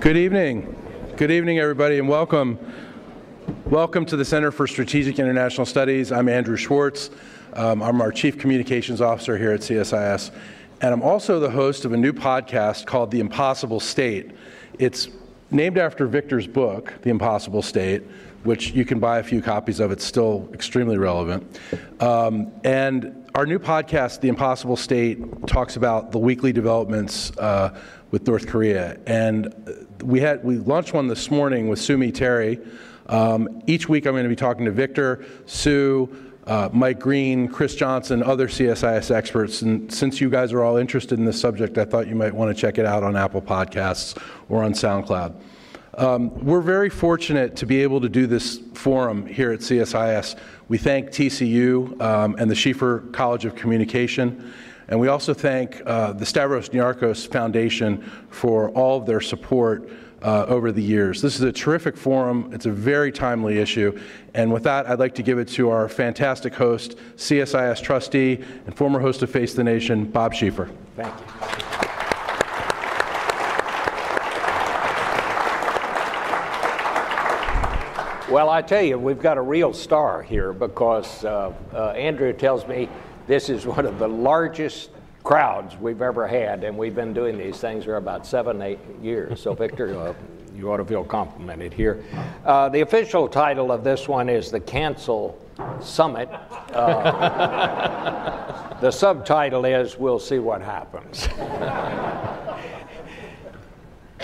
Good evening. Good evening, everybody, and welcome. Welcome to the Center for Strategic International Studies. I'm Andrew Schwartz. Um, I'm our Chief Communications Officer here at CSIS, and I'm also the host of a new podcast called The Impossible State. It's named after Victor's book, The Impossible State, which you can buy a few copies of. It's still extremely relevant. Um, and our new podcast, The Impossible State, talks about the weekly developments uh, with North Korea. And we had we launched one this morning with Sue Mi Terry. Um, each week, I'm going to be talking to Victor, Sue, uh, Mike Green, Chris Johnson, other CSIS experts. And since you guys are all interested in this subject, I thought you might want to check it out on Apple Podcasts or on SoundCloud. Um, we're very fortunate to be able to do this forum here at CSIS. We thank TCU um, and the Schieffer College of Communication and we also thank uh, the Stavros Niarchos Foundation for all of their support uh, over the years. This is a terrific forum. It's a very timely issue. And with that, I'd like to give it to our fantastic host, CSIS trustee and former host of Face the Nation, Bob Schieffer. Thank you. Well, I tell you, we've got a real star here because uh, uh, Andrew tells me this is one of the largest crowds we've ever had, and we've been doing these things for about seven, eight years. So, Victor, uh, you ought to feel complimented here. Uh, the official title of this one is the Cancel Summit. Uh, the subtitle is We'll See What Happens.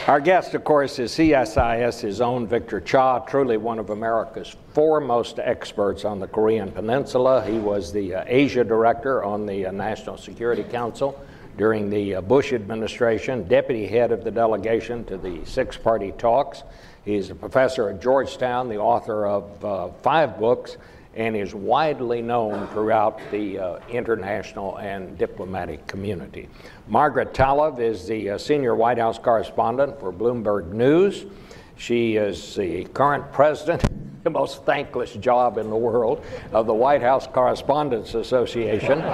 Our guest, of course, is CSIS's own Victor Cha, truly one of America's foremost experts on the Korean Peninsula. He was the uh, Asia director on the uh, National Security Council during the uh, Bush administration, deputy head of the delegation to the six party talks. He's a professor at Georgetown, the author of uh, five books, and is widely known throughout the uh, international and diplomatic community. Margaret Talev is the uh, senior White House correspondent for Bloomberg News. She is the current president, the most thankless job in the world, of the White House Correspondents Association.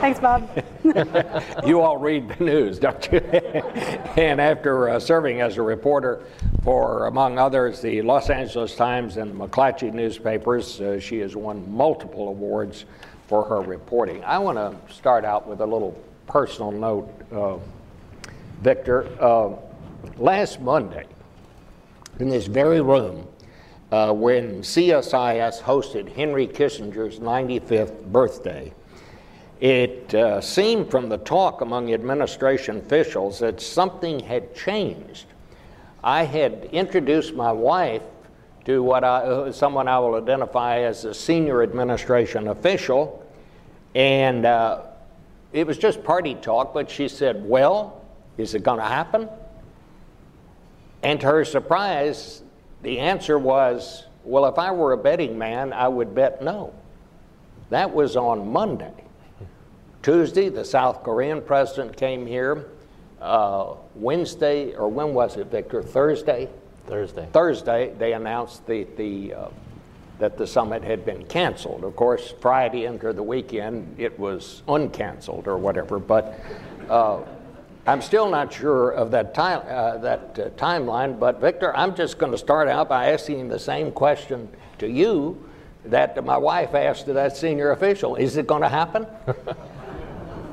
Thanks, Bob. you all read the news, don't you? and after uh, serving as a reporter for, among others, the Los Angeles Times and McClatchy newspapers, uh, she has won multiple awards for her reporting. I want to start out with a little personal note, uh, Victor. Uh, last Monday, in this very room, uh, when CSIS hosted Henry Kissinger's 95th birthday, it uh, seemed from the talk among administration officials that something had changed. I had introduced my wife to what I, uh, someone I will identify as a senior administration official, and uh, it was just party talk, but she said, Well, is it going to happen? And to her surprise, the answer was, Well, if I were a betting man, I would bet no. That was on Monday. Tuesday, the South Korean president came here. Uh, Wednesday, or when was it, Victor? Thursday? Thursday. Thursday, they announced the, the, uh, that the summit had been canceled. Of course, Friday into the weekend, it was uncanceled or whatever. But uh, I'm still not sure of that, time, uh, that uh, timeline. But Victor, I'm just going to start out by asking the same question to you that my wife asked to that senior official. Is it going to happen?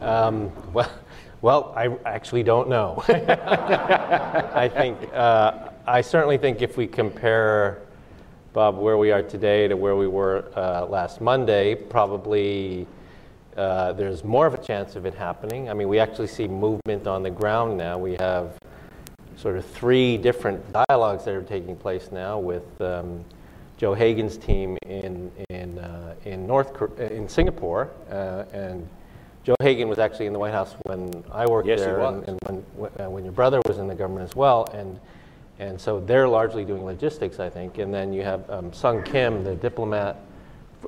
Um, well, well, I actually don't know. I think uh, I certainly think if we compare Bob where we are today to where we were uh, last Monday, probably uh, there's more of a chance of it happening. I mean, we actually see movement on the ground now. We have sort of three different dialogues that are taking place now with um, Joe Hagin's team in in uh, in North in Singapore uh, and Joe Hagin was actually in the White House when I worked yes, there, and, and, when, uh, when your brother was in the government as well, and and so they're largely doing logistics, I think. And then you have um, Sung Kim, the diplomat,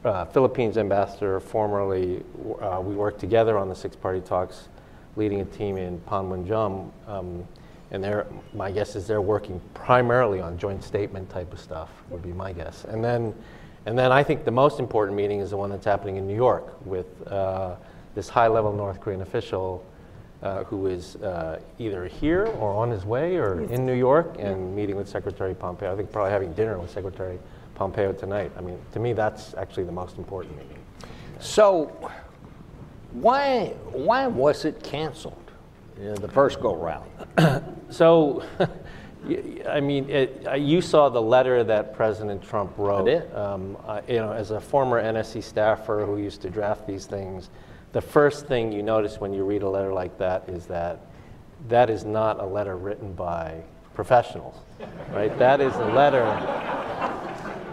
uh, Philippines ambassador, formerly uh, we worked together on the six-party talks, leading a team in Panmunjom. Um, and they're, my guess is they're working primarily on joint statement type of stuff, would be my guess. And then, and then I think the most important meeting is the one that's happening in New York with uh, this high level North Korean official, uh, who is uh, either here or on his way or in New York and meeting with Secretary Pompeo. I think probably having dinner with Secretary Pompeo tonight. I mean, to me, that's actually the most important meeting. So, why why was it canceled? you know, the first go round. So, I mean, it, you saw the letter that President Trump wrote. did. Um, uh, you know, as a former NSC staffer who used to draft these things, the first thing you notice when you read a letter like that is that that is not a letter written by professionals, right? That is a letter.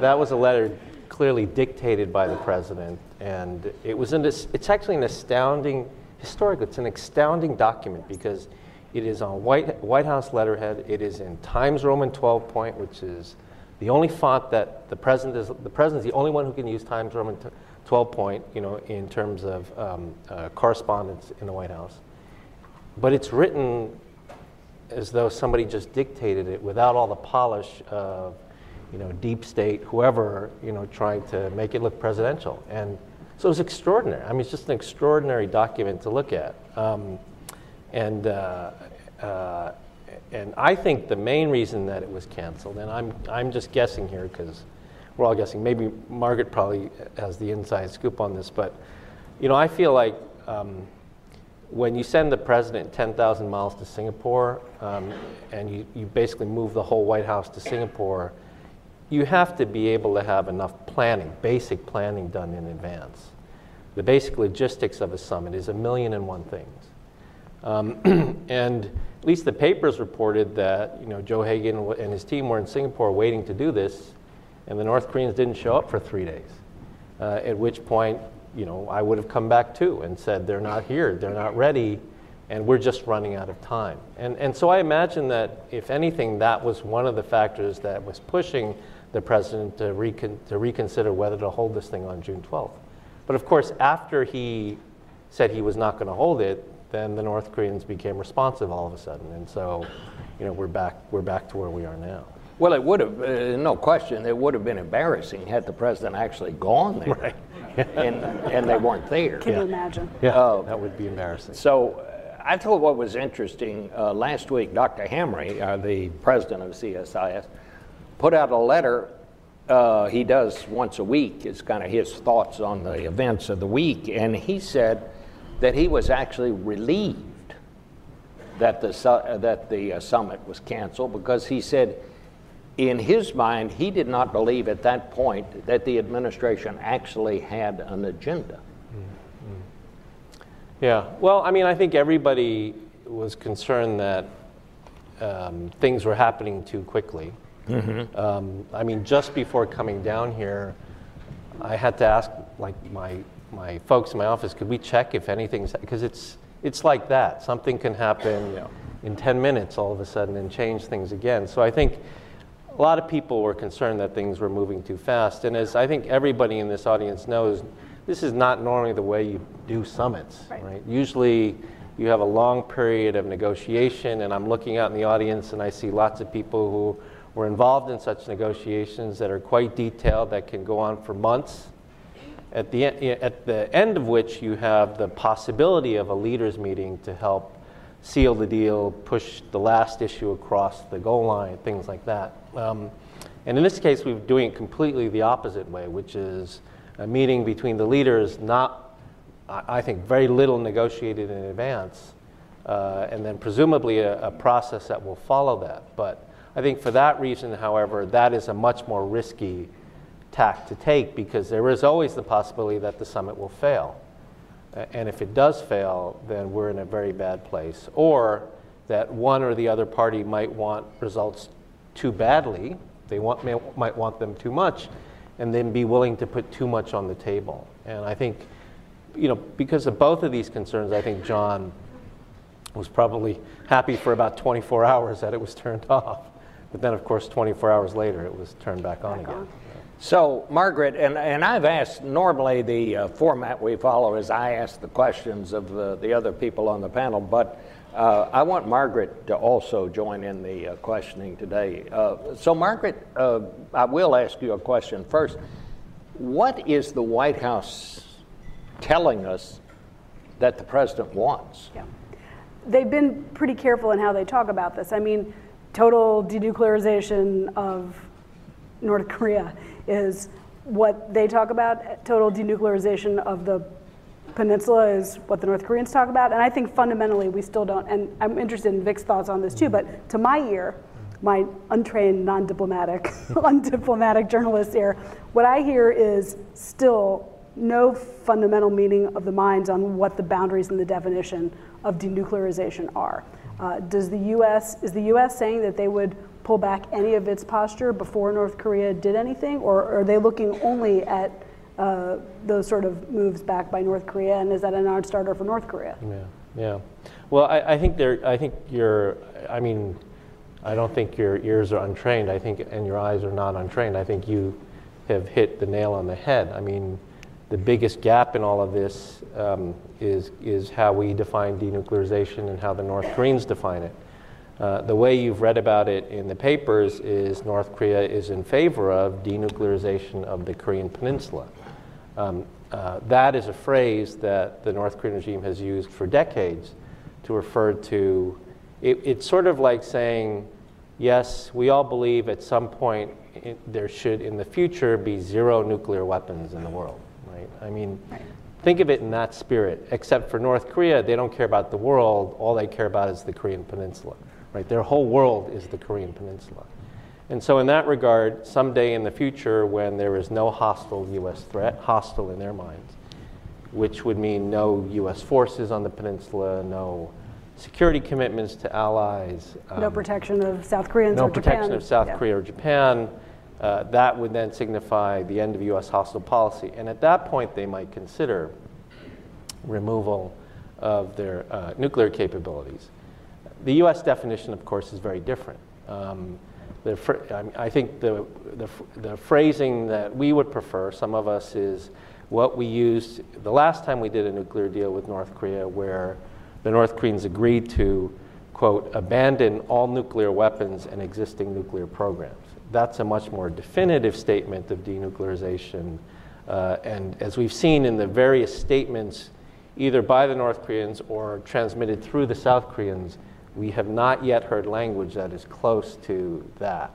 That was a letter clearly dictated by the president, and it was an, it's actually an astounding, historically, it's an astounding document because it is on White, White House letterhead, it is in Times Roman 12 point, which is the only font that the president is, the president is the only one who can use Times Roman t- 12 point, you know, in terms of um, uh, correspondence in the White House. But it's written as though somebody just dictated it without all the polish of, you know, deep state, whoever, you know, trying to make it look presidential. And so it was extraordinary. I mean, it's just an extraordinary document to look at. Um, and, uh, uh, and I think the main reason that it was canceled, and I'm, I'm just guessing here because we're all guessing, maybe Margaret probably has the inside scoop on this, but, you know, I feel like um, when you send the president 10,000 miles to Singapore um, and you, you basically move the whole White House to Singapore, you have to be able to have enough planning, basic planning done in advance. The basic logistics of a summit is a million and one things. Um, and at least the papers reported that you know Joe Hagin and his team were in Singapore waiting to do this, and the North Koreans didn't show up for three days. Uh, at which point, you know, I would have come back too and said they're not here, they're not ready, and we're just running out of time. And and so I imagine that if anything, that was one of the factors that was pushing the president to, recon- to reconsider whether to hold this thing on June 12th. But of course, after he said he was not going to hold it, then the North Koreans became responsive all of a sudden, and so, you know, we're back we're back to where we are now. Well, it would have, uh, no question, it would have been embarrassing had the president actually gone there. Right. and, and they weren't there. Can you imagine? Yeah, Oh. that would be embarrassing. So uh, I thought what was interesting uh, last week, Dr. Hamre, uh, the president of CSIS, put out a letter. Uh, he does once a week. It's kind of his thoughts on the events of the week, and he said that he was actually relieved that the su- that the uh, summit was canceled because he said. In his mind, he did not believe at that point that the administration actually had an agenda. Yeah. Well, I mean, I think everybody was concerned that um, things were happening too quickly. Um, I mean, just before coming down here, I had to ask, like my my folks in my office, could we check if anything's because it's it's like that. Something can happen in 10 minutes all of a sudden and change things again. So I think a lot of people were concerned that things were moving too fast. And as I think everybody in this audience knows, this is not normally the way you do summits, Right. right? Usually you have a long period of negotiation, and I'm looking out in the audience and I see lots of people who were involved in such negotiations that are quite detailed, that can go on for months. At the, en- at the end of which you have the possibility of a leaders meeting to help seal the deal, push the last issue across the goal line, things like that. Um, and in this case, we're doing it completely the opposite way, which is a meeting between the leaders, not, I I think, very little negotiated in advance, uh, and then presumably a, a process that will follow that. But I think for that reason, however, that is a much more risky tack to take because there is always the possibility that the summit will fail. And if it does fail, then we're in a very bad place. Or that one or the other party might want results too badly, they want, may, might want them too much, and then be willing to put too much on the table. And I think, you know, because of both of these concerns, I think John was probably happy for about 24 hours that it was turned off. But then, of course, 24 hours later, it was turned back on Back again. on. So, Margaret, and, and I've asked, normally the uh, format we follow is I ask the questions of the, the other people on the panel, but uh, I want Margaret to also join in the uh, questioning today. Uh, so, Margaret, uh, I will ask you a question first. What is the White House telling us that the president wants? Yeah. they've been pretty careful in how they talk about this. I mean, total denuclearization of North Korea is what they talk about. Total denuclearization of the peninsula is what the North Koreans talk about. And I think fundamentally we still don't, and I'm interested in Vic's thoughts on this too, but to my ear, my untrained, non-diplomatic, undiplomatic journalist ear, what I hear is still no fundamental meaning of the minds on what the boundaries and the definition of denuclearization are. Uh, does the U.S. is the U.S. saying that they would pull back any of its posture before North Korea did anything, or are they looking only at uh, those sort of moves back by North Korea, and is that a non-starter for North Korea? Yeah, yeah. Well, I, I think there. I think you're. I mean, I don't think your ears are untrained. I think, and your eyes are not untrained. I think you have hit the nail on the head. I mean, the biggest gap in all of this um, is, is how we define denuclearization and how the North Koreans define it. Uh, the way you've read about it in the papers is North Korea is in favor of denuclearization of the Korean Peninsula. Um, uh, that is a phrase that the North Korean regime has used for decades to refer to. It, it's sort of like saying, yes, we all believe at some point it, there should, in the future, be zero nuclear weapons in the world right? I mean. Think of it in that spirit. Except for North Korea, they don't care about the world. All they care about is the Korean Peninsula, right? Their whole world is the Korean Peninsula. And so, in that regard, someday in the future, when there is no hostile U.S. threat, hostile in their minds, which would mean no U.S. forces on the peninsula, no security commitments to allies, no um, protection of South Koreans no protection Japan. of South yeah. Korea or Japan, uh, that would then signify the end of U.S. hostile policy. And at that point, they might consider removal of their uh, nuclear capabilities. The U.S. definition, of course, is very different. Um, I think the, the, the, phrasing that we would prefer, some of us, is what we used the last time we did a nuclear deal with North Korea, where the North Koreans agreed to, quote, abandon all nuclear weapons and existing nuclear programs that's a much more definitive statement of denuclearization. Uh, and as we've seen in the various statements, either by the North Koreans or transmitted through the South Koreans, we have not yet heard language that is close to that,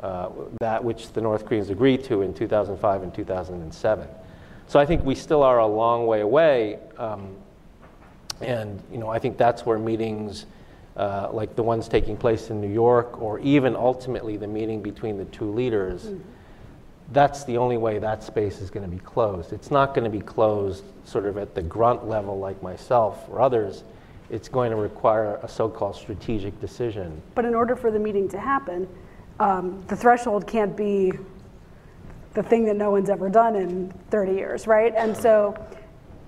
uh, that which the North Koreans agreed to in 2005 and 2007. So I think we still are a long way away. Um, and you know, I think that's where meetings uh, like the ones taking place in New York, or even ultimately the meeting between the two leaders, mm-hmm. that's the only way that space is going to be closed. It's not going to be closed sort of at the grunt level like myself or others. It's going to require a so called strategic decision. But in order for the meeting to happen, um, the threshold can't be the thing that no one's ever done in 30 years, right? And so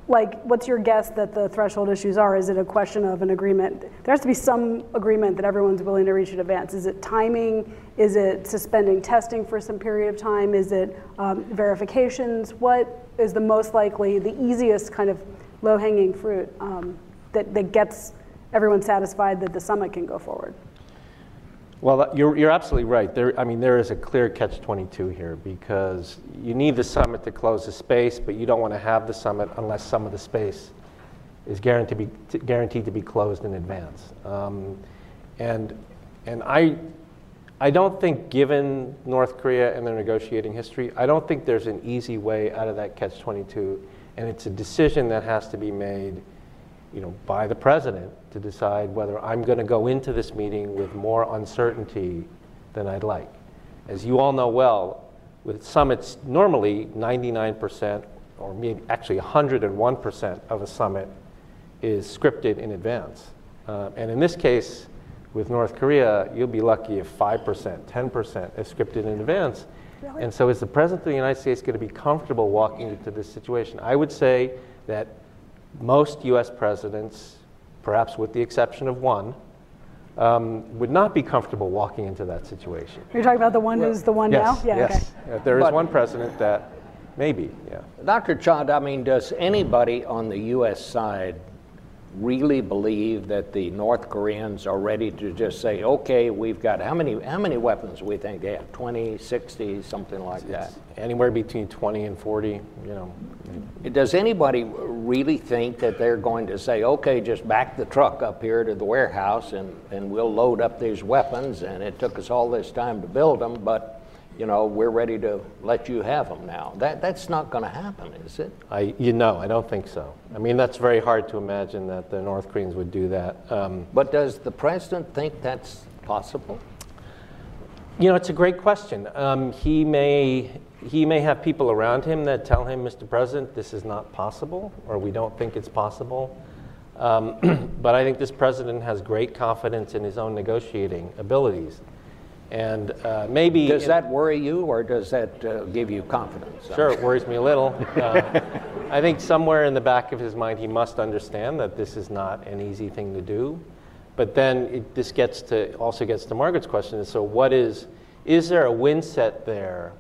like, what's your guess that the threshold issues are? Is it a question of an agreement? There has to be some agreement that everyone's willing to reach in advance. Is it timing? Is it suspending testing for some period of time? Is it um, verifications? What is the most likely, the easiest kind of low hanging fruit um, that, that gets everyone satisfied that the summit can go forward? Well, you're, you're absolutely right. There, I mean, there is a clear catch 22 here because you need the summit to close the space, but you don't want to have the summit unless some of the space is guaranteed to be, guaranteed to be closed in advance. Um, and, and I, I don't think, given North Korea and their negotiating history, I don't think there's an easy way out of that catch 22. And it's a decision that has to be made you know, by the president to decide whether I'm going to go into this meeting with more uncertainty than I'd like. As you all know well, with summits, normally 99% or maybe actually 101% of a summit is scripted in advance. Uh, and in this case, with North Korea, you'll be lucky if 5%, 10% is scripted in advance. Really? And so, is the President of the United States going to be comfortable walking into this situation? I would say that most US presidents, perhaps with the exception of one, um, would not be comfortable walking into that situation. You're talking about the one well, who's the one yes, now? Yeah, yes. Okay. There is but, one president that maybe, yeah. Dr. Chand, I mean, does anybody on the U.S. side really believe that the North Koreans are ready to just say, okay, we've got how many how many weapons we think they have? 20, 60, something like it's that? Anywhere between 20 and 40, you know, Does anybody really think that they're going to say, okay, just back the truck up here to the warehouse and, and we'll load up these weapons and it took us all this time to build them, but you know, we're ready to let you have them now. That, that's not going to happen, is it? I, you know, I don't think so. I mean, that's very hard to imagine that the North Koreans would do that. Um, But does the president think that's possible? You know, it's a great question. Um, he may he may have people around him that tell him, Mr. President, this is not possible, or we don't think it's possible. Um, but I think this president has great confidence in his own negotiating abilities, and uh, maybe Does that worry you, or does that uh, give you confidence? Sure, it worries me a little. Uh, I think somewhere in the back of his mind, he must understand that this is not an easy thing to do. But then it, this gets to also gets to Margaret's question: is so what is is there a win set there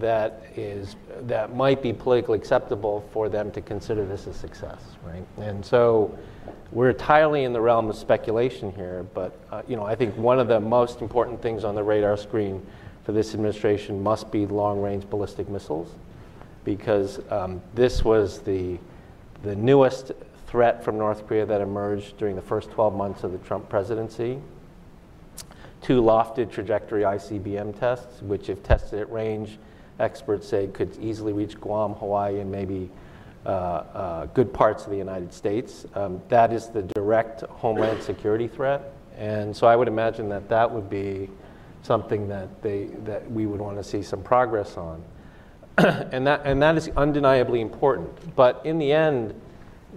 that is that might be politically acceptable for them to consider this a success, right? And so we're entirely in the realm of speculation here. But uh, you know, I think one of the most important things on the radar screen for this administration must be long-range ballistic missiles because um, this was the, the newest threat from North Korea that emerged during the first 12 months of the Trump presidency. Two lofted trajectory ICBM tests, which, if tested at range, experts say could easily reach Guam, Hawaii, and maybe good parts of the United States. Um, that is the direct homeland security threat. And so I would imagine that that would be something that, they, that we would want to see some progress on. and, that, and that is undeniably important. But in the end,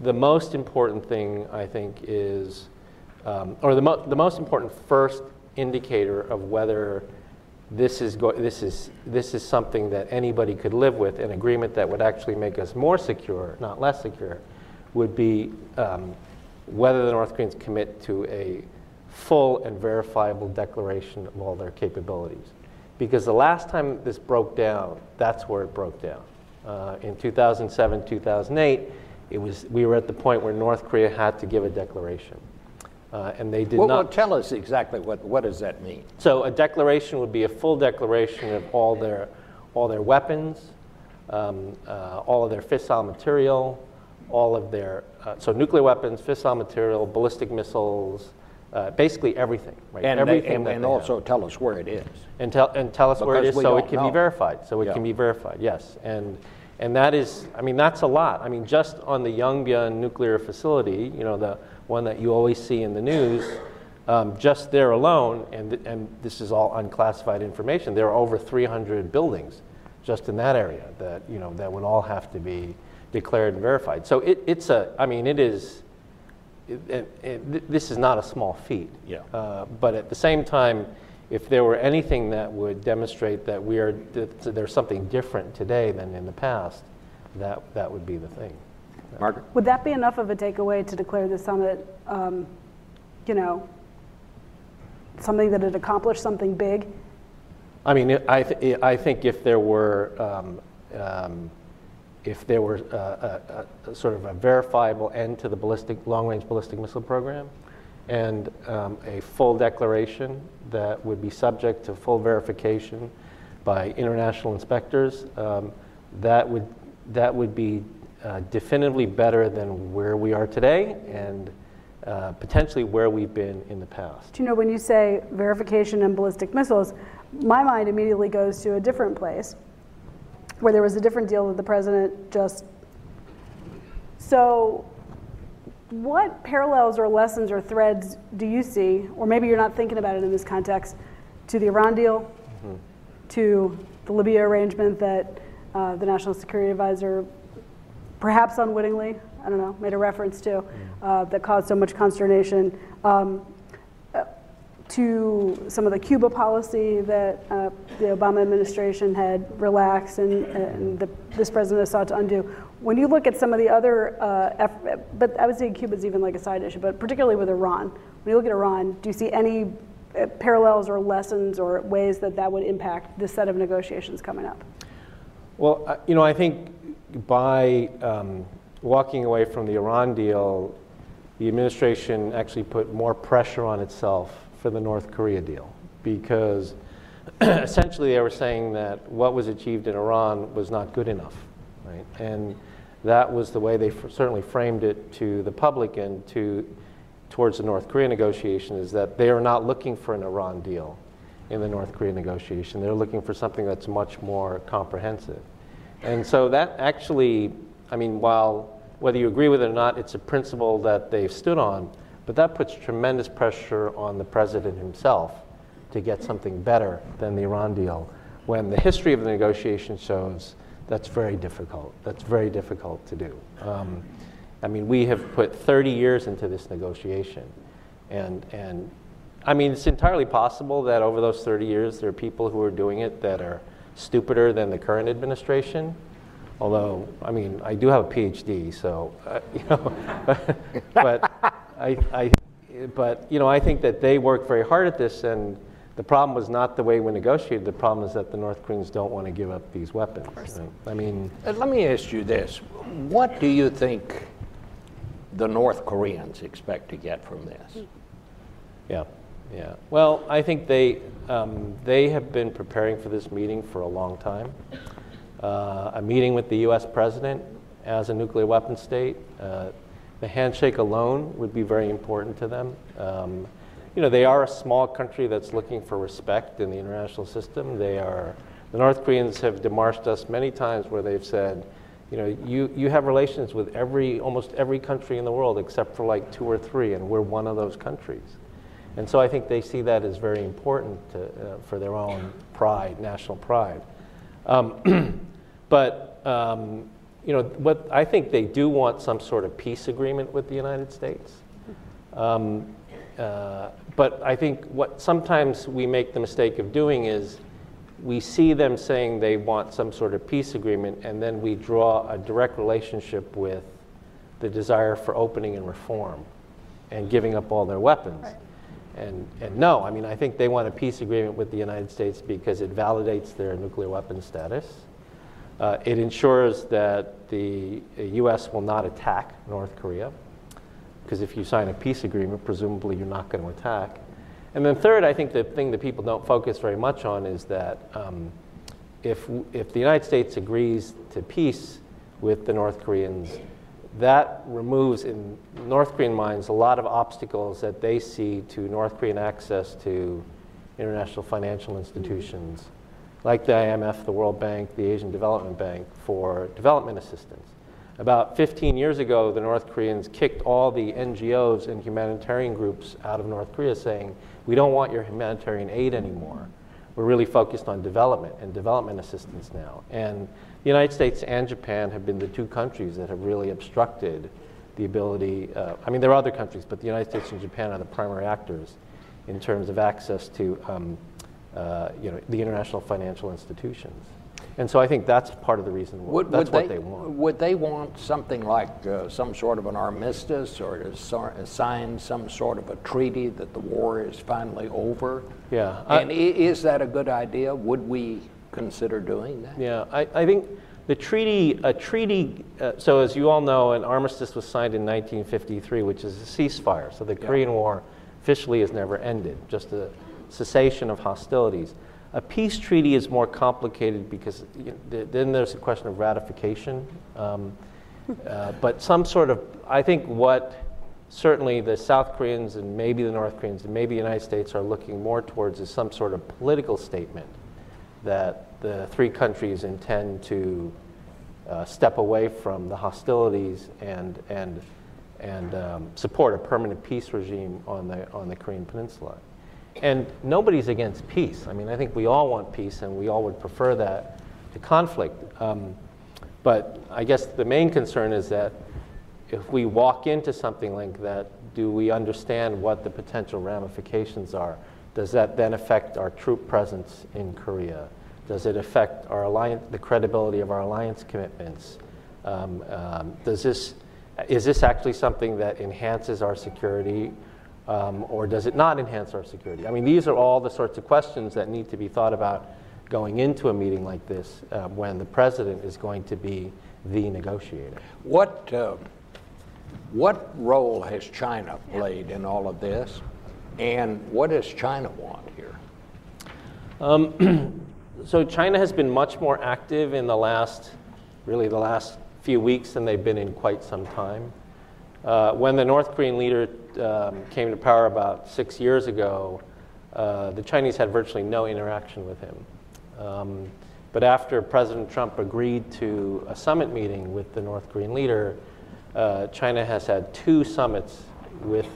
the most important thing, I think, is, um, or the, mo- the most important first indicator of whether this is, this, is, this is something that anybody could live with, an agreement that would actually make us more secure, not less secure, would be um, whether the North Koreans commit to a full and verifiable declaration of all their capabilities. Because the last time this broke down, that's where it broke down. Uh, in 2007, 2008, it was, we were at the point where North Korea had to give a declaration. Uh, and they did Well, not. well, tell us exactly what, what does that mean? So a declaration would be a full declaration of all their, all their weapons, um, uh, all of their fissile material, all of their, uh, so nuclear weapons, fissile material, ballistic missiles, uh, basically everything, right? And, they- everything and, and they have. also tell us where it is. And tell, and tell us where it Because is so it can know. be verified. So it Yeah. can be verified, yes. And, and that is, I mean, that's a lot. I mean, just on the Yongbyon nuclear facility, you know, the one that you always see in the news, um, just there alone, and, th- and this is all unclassified information, there are over 300 buildings just in that area that, you know, that would all have to be declared and verified. So it, it's a, I mean, it is, it, it, it, this is not a small feat. Yeah. Uh, but at the same time, if there were anything that would demonstrate that we are that there's something different today than in the past, that that would be the thing. Margaret? Would that be enough of a takeaway to declare the summit, um, you know, something that had accomplished something big? I mean, I, th- I think if there were, um, um, if there were uh, a, a, a sort of a verifiable end to the ballistic, long-range ballistic missile program, and um, a full declaration that would be subject to full verification by international inspectors, um, that would that would be uh, definitively better than where we are today, and uh, potentially where we've been in the past. Do you know when you say verification and ballistic missiles, my mind immediately goes to a different place where there was a different deal that the president just. So, what parallels or lessons or threads do you see, or maybe you're not thinking about it in this context, to the Iran deal, to the Libya arrangement that uh, the National Security Advisor perhaps unwittingly, I don't know, made a reference to, uh, that caused so much consternation, um, uh, to some of the Cuba policy that uh, the Obama administration had relaxed and, and the, this president has sought to undo. When you look at some of the other, uh, but I would say Cuba's even like a side issue, but particularly with Iran, when you look at Iran, do you see any uh, parallels or lessons or ways that that would impact this set of negotiations coming up? Well, uh, you know, I think by um, walking away from the Iran deal, the administration actually put more pressure on itself for the North Korea deal because essentially they were saying that what was achieved in Iran was not good enough, right? And that was the way they f- certainly framed it to the public and to towards the North Korea negotiation is that they are not looking for an Iran deal in the North Korea negotiation. They're looking for something that's much more comprehensive. And so that actually, I mean, while whether you agree with it or not, it's a principle that they've stood on, but that puts tremendous pressure on the president himself to get something better than the Iran deal when the history of the negotiation shows that's very difficult. That's very difficult to do. Um, I mean, we have put 30 years into this negotiation. And, and I mean, it's entirely possible that over those 30 years, there are people who are doing it that are stupider than the current administration. Although, I mean, I do have a PhD, so, uh, you know, but, I, I, but, you know, I think that they work very hard at this, and the problem was not the way we negotiated. The problem is that the North Koreans don't want to give up these weapons. I mean, Uh, Let me ask you this. What do you think the North Koreans expect to get from this? Yeah, yeah. Well, I think they, um, they have been preparing for this meeting for a long time. Uh, a meeting with the US president as a nuclear weapon state. Uh, the handshake alone would be very important to them. Um, you know, they are a small country that's looking for respect in the international system. They are, the North Koreans have demarched us many times where they've said, you know, you, you have relations with every, almost every country in the world except for like two or three, and we're one of those countries. And so I think they see that as very important to, uh, for their own pride, national pride. Um, but um, you know, what I think they do want some sort of peace agreement with the United States. Um, uh, but I think what sometimes we make the mistake of doing is we see them saying they want some sort of peace agreement, and then we draw a direct relationship with the desire for opening and reform and giving up all their weapons. Right. And, and no, I mean, I think they want a peace agreement with the United States because it validates their nuclear weapons status. Uh, it ensures that the U.S. will not attack North Korea, because if you sign a peace agreement, presumably you're not going to attack. And then, third, I think the thing that people don't focus very much on is that um, if, if the United States agrees to peace with the North Koreans, that removes in North Korean minds a lot of obstacles that they see to North Korean access to international financial institutions like the IMF, the World Bank, the Asian Development Bank for development assistance. About 15 years ago, the North Koreans kicked all the NGOs and humanitarian groups out of North Korea saying, we don't want your humanitarian aid anymore. We're really focused on development and development assistance now. And the United States and Japan have been the two countries that have really obstructed the ability. Uh, I mean, there are other countries, but the United States and Japan are the primary actors in terms of access to um, uh, you know, the international financial institutions. And so I think that's part of the reason why, Would, that's would what they, they want. Would they want something like uh, some sort of an armistice or to sor- sign some sort of a treaty that the war is finally over? Yeah, And i- is that a good idea? Would we consider doing that? Yeah, I, I think the treaty, a treaty, uh, so as you all know, an armistice was signed in 1953, which is a ceasefire. So the Korean War officially has never ended, just a cessation of hostilities. A peace treaty is more complicated because you know, th- then there's a question of ratification. Um, uh, but some sort of, I think what certainly the South Koreans and maybe the North Koreans and maybe the United States are looking more towards is some sort of political statement that the three countries intend to uh, step away from the hostilities and, and, and um, support a permanent peace regime on the, on the Korean Peninsula. And nobody's against peace. I mean, I think we all want peace and we all would prefer that to conflict. Um, but I guess the main concern is that if we walk into something like that, do we understand what the potential ramifications are? Does that then affect our troop presence in Korea? Does it affect our alliance, the credibility of our alliance commitments? Um, um, does this, is this actually something that enhances our security, um, or does it not enhance our security? I mean, these are all the sorts of questions that need to be thought about going into a meeting like this uh, when the president is going to be the negotiator. What, uh, what role has China played in all of this? And what does China want here? So China has been much more active in the last, really the last few weeks than they've been in quite some time. Uh, when the North Korean leader um, came to power about six years ago, uh, the Chinese had virtually no interaction with him. Um, but after President Trump agreed to a summit meeting with the North Korean leader, uh, China has had two summits with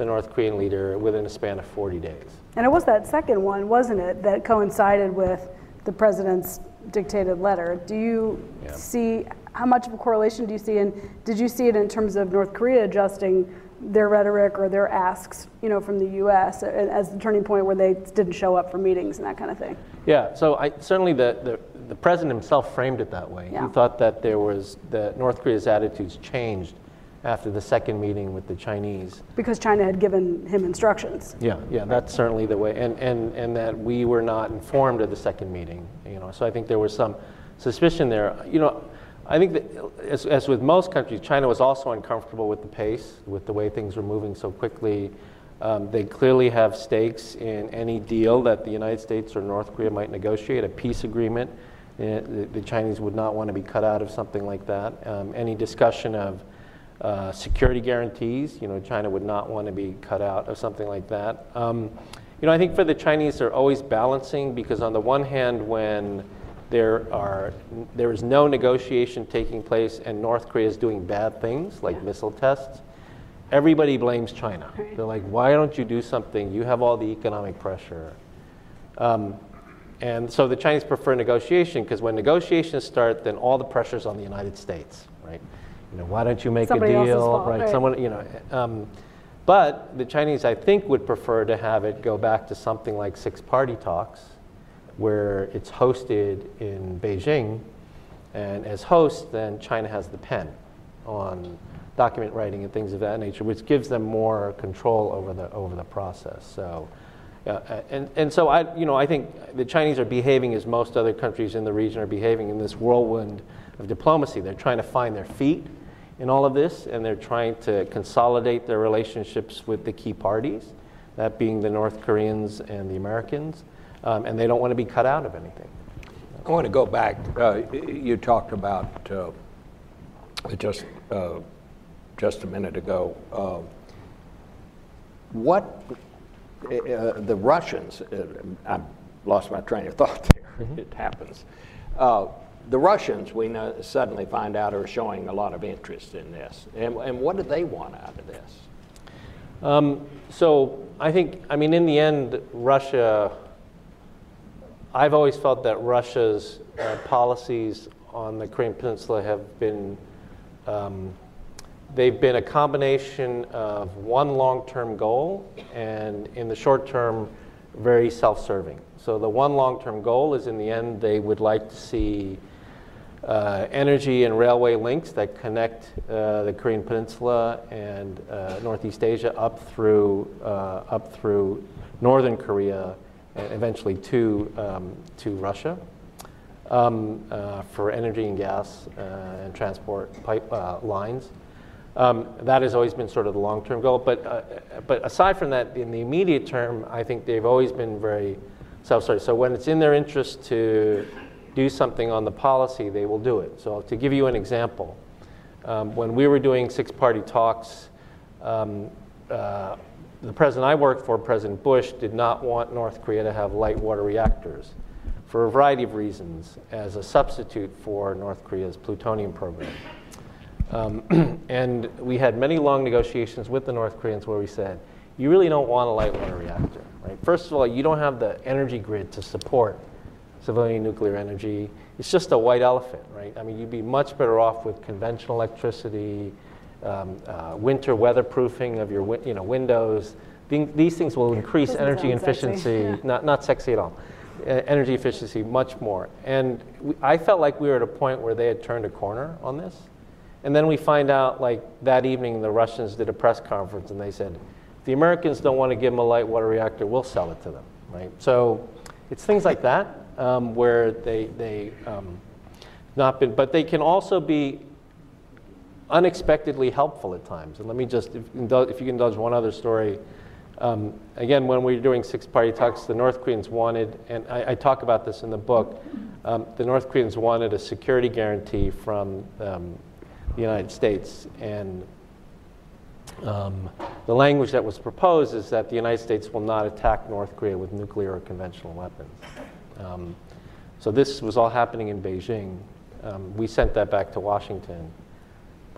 the North Korean leader within a span of 40 days. And it was that second one, wasn't it, that coincided with the president's dictated letter? Do you Yeah. see, how much of a correlation do you see? And did you see it in terms of North Korea adjusting their rhetoric or their asks, you know, from the U.S. as the turning point where they didn't show up for meetings and that kind of thing? Yeah, so I, certainly the, the, the president himself framed it that way. Yeah. He thought that there was, that North Korea's attitudes changed after the second meeting with the Chinese. Because China had given him instructions. Yeah, yeah, that's certainly the way, and, and, and that we were not informed of the second meeting, you know, so I think there was some suspicion there. You know, I think that, as, as with most countries, China was also uncomfortable with the pace, with the way things were moving so quickly. Um, they clearly have stakes in any deal that the United States or North Korea might negotiate, a peace agreement. Uh, the, the Chinese would not want to be cut out of something like that. Um, any discussion of uh, security guarantees. You know, China would not want to be cut out of something like that. Um, you know, I think for the Chinese, they're always balancing because on the one hand, when there are there is no negotiation taking place and North Korea is doing bad things like missile tests, everybody blames China. Right. They're like, why don't you do something? You have all the economic pressure. Um, and so the Chinese prefer negotiation because when negotiations start, then all the pressure's on the United States, right? You know, why don't you make Somebody a deal, fault, right? right. Someone, you know. Um, but the Chinese, I think, would prefer to have it go back to something like six-party talks, where it's hosted in Beijing, and as host, then China has the pen on document writing and things of that nature, which gives them more control over the over the process. So, uh, and and so I, you know, I think the Chinese are behaving as most other countries in the region are behaving in this whirlwind of diplomacy. They're trying to find their feet in all of this, and they're trying to consolidate their relationships with the key parties, that being the North Koreans and the Americans, um, and they don't want to be cut out of anything. I want to go back. Uh, you talked about uh, just uh, just a minute ago. Uh, what uh, the Russians? Uh, I lost my train of thought there. It happens. The Russians, we know, suddenly find out, are showing a lot of interest in this. And, and what do they want out of this? Um, so I think, I mean, in the end, Russia, I've always felt that Russia's uh, policies on the Korean Peninsula have been, um, they've been a combination of one long-term goal and in the short term, very self-serving. So the one long-term goal is in the end, they would like to see uh, energy and railway links that connect uh, the Korean Peninsula and uh, Northeast Asia up through uh, up through northern Korea and eventually to um, to Russia um, uh, for energy and gas uh, and transport pipe lines. Um, that has always been sort of the long-term goal. But but aside from that, in the immediate term, I think they've always been very self-serving. So when it's in their interest to do something on the policy, they will do it. So to give you an example, um, when we were doing six-party talks, um, uh, the president I worked for, President Bush, did not want North Korea to have light water reactors for a variety of reasons as a substitute for North Korea's plutonium program. Um, and we had many long negotiations with the North Koreans where we said, you really don't want a light water reactor, right? First of all, you don't have the energy grid to support civilian nuclear energy. It's just a white elephant, right? I mean, you'd be much better off with conventional electricity, um, uh, winter weatherproofing of your you know, windows. These things will increase energy efficiency, Yeah. not, not sexy at all, uh, energy efficiency much more. And we, I felt like we were at a point where they had turned a corner on this. And then we find out, like that evening, the Russians did a press conference and they said, if the Americans don't want to give them a light water reactor, we'll sell it to them, right? So it's things like that um, where they, they um, not been, but they can also be unexpectedly helpful at times. And let me just, if, if you can indulge one other story. Um, again, when we were doing six party talks, the North Koreans wanted, and I, I talk about this in the book, um, the North Koreans wanted a security guarantee from um, the United States. And um, the language that was proposed is that the United States will not attack North Korea with nuclear or conventional weapons. Um, so this was all happening in Beijing. Um, we sent that back to Washington.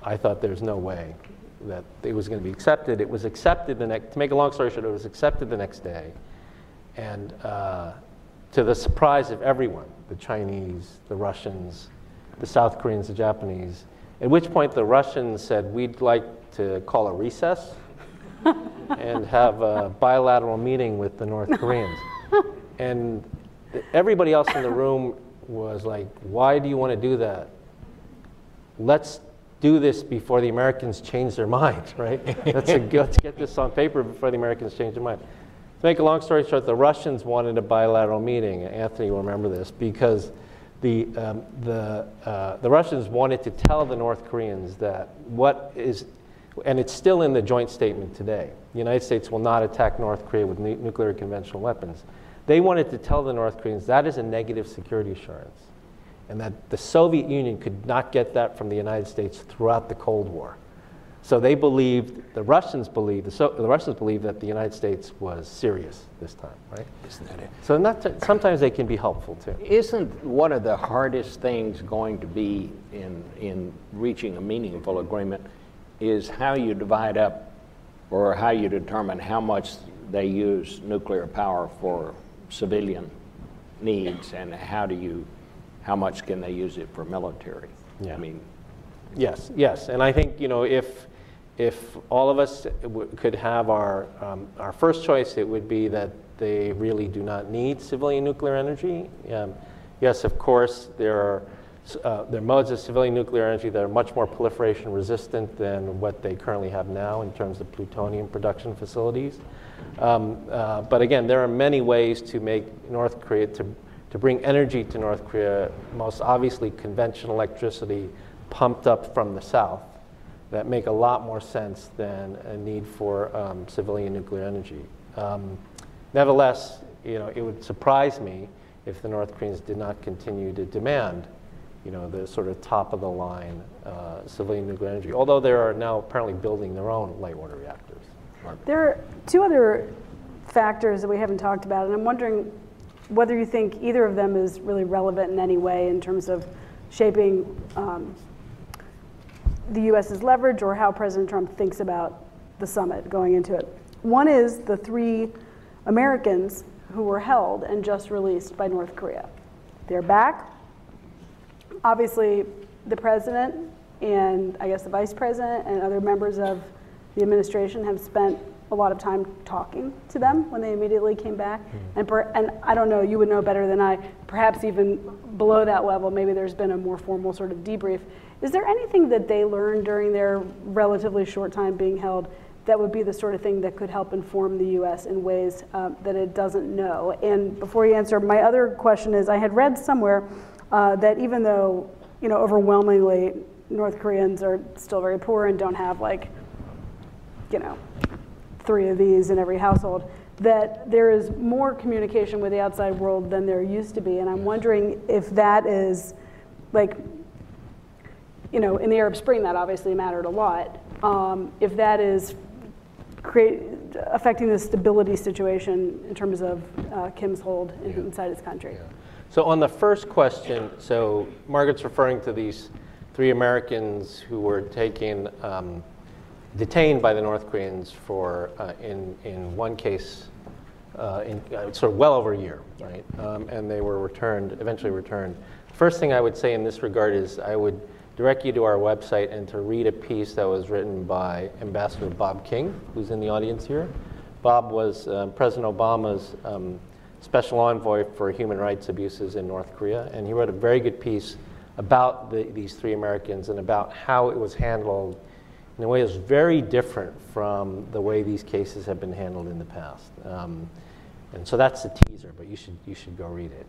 I thought there's no way that it was going to be accepted. It was accepted the next. To make a long story short, it was accepted the next day, and uh, to the surprise of everyone, the Chinese, the Russians, the South Koreans, the Japanese. At which point the Russians said, "We'd like to call a recess and have a bilateral meeting with the North Koreans." and everybody else in the room was like, "Why do you want to do that? Let's do this before the Americans change their mind, right? let's, let's get this on paper before the Americans change their mind." To make a long story short, the Russians wanted a bilateral meeting. Anthony will remember this because the, um, the, uh, the Russians wanted to tell the North Koreans that what is, and it's still in the joint statement today, the United States will not attack North Korea with nu- nuclear conventional weapons. They wanted to tell the North Koreans that is a negative security assurance, and that the Soviet Union could not get that from the United States throughout the Cold War. So they believed, the Russians believed, the, so, the Russians believed that the United States was serious this time, right? Isn't that it? So not to, sometimes they can be helpful too. Isn't one of the hardest things going to be in, in reaching a meaningful agreement is how you divide up or how you determine how much they use nuclear power for civilian needs and how do you, how much can they use it for military? Yeah. I mean, Yes, yes, and I think you know if if all of us w- could have our um, our first choice, it would be that they really do not need civilian nuclear energy. Um, yes, of course, there are uh, there are modes of civilian nuclear energy that are much more proliferation resistant than what they currently have now in terms of plutonium production facilities. Um, uh, but again, there are many ways to make North Korea to to bring energy to North Korea. Most obviously, conventional electricity pumped up from the south that make a lot more sense than a need for um, civilian nuclear energy. Um, nevertheless, you know, it would surprise me if the North Koreans did not continue to demand, you know, the sort of top of the line uh, civilian nuclear energy. Although they are now apparently building their own light water reactors. There are two other factors that we haven't talked about, and I'm wondering whether you think either of them is really relevant in any way in terms of shaping um, the U.S.'s leverage or how President Trump thinks about the summit going into it. One is the three Americans who were held and just released by North Korea. They're back. Obviously, the president and I guess the vice president and other members of the administration have spent a lot of time talking to them when they immediately came back. And, per, and I don't know, you would know better than I, perhaps even below that level, maybe there's been a more formal sort of debrief. Is there anything that they learned during their relatively short time being held that would be the sort of thing that could help inform the U.S. in ways um, that it doesn't know? And before you answer, my other question is I had read somewhere uh, that even though, you know, overwhelmingly North Koreans are still very poor and don't have like, you know, three of these in every household, that there is more communication with the outside world than there used to be. And I'm wondering if that is like, you know, in the Arab Spring, that obviously mattered a lot. Um, if that is create, affecting the stability situation in terms of uh, Kim's hold in, inside his country. So on the first question, so Margaret's referring to these three Americans who were taken, um, detained by the North Koreans for, uh, in, in one case, uh, in uh, sort of well over a year, right? Um, and they were returned, eventually returned. First thing I would say in this regard is I would direct you to our website and to read a piece that was written by Ambassador Bob King, who's in the audience here. Bob was uh, President Obama's um, special envoy for human rights abuses in North Korea, and he wrote a very good piece about the, these three Americans and about how it was handled in a way that's very different from the way these cases have been handled in the past. Um, and so that's the teaser, but you should, you should go read it.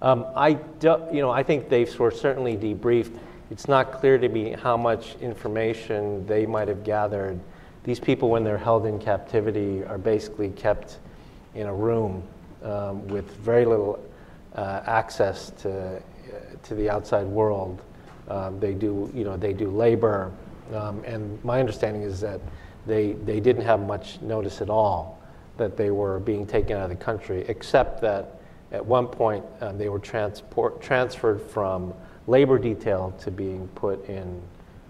Um, I, do, you know, I think they've were certainly debriefed. It's not clear to me how much information they might have gathered. These people, when they're held in captivity, are basically kept in a room um, with very little uh, access to, uh, to the outside world. Um, they do, you know, they do labor, um, and my understanding is that they they didn't have much notice at all that they were being taken out of the country, except that at one point um, they were transport transferred from labor detail to being put in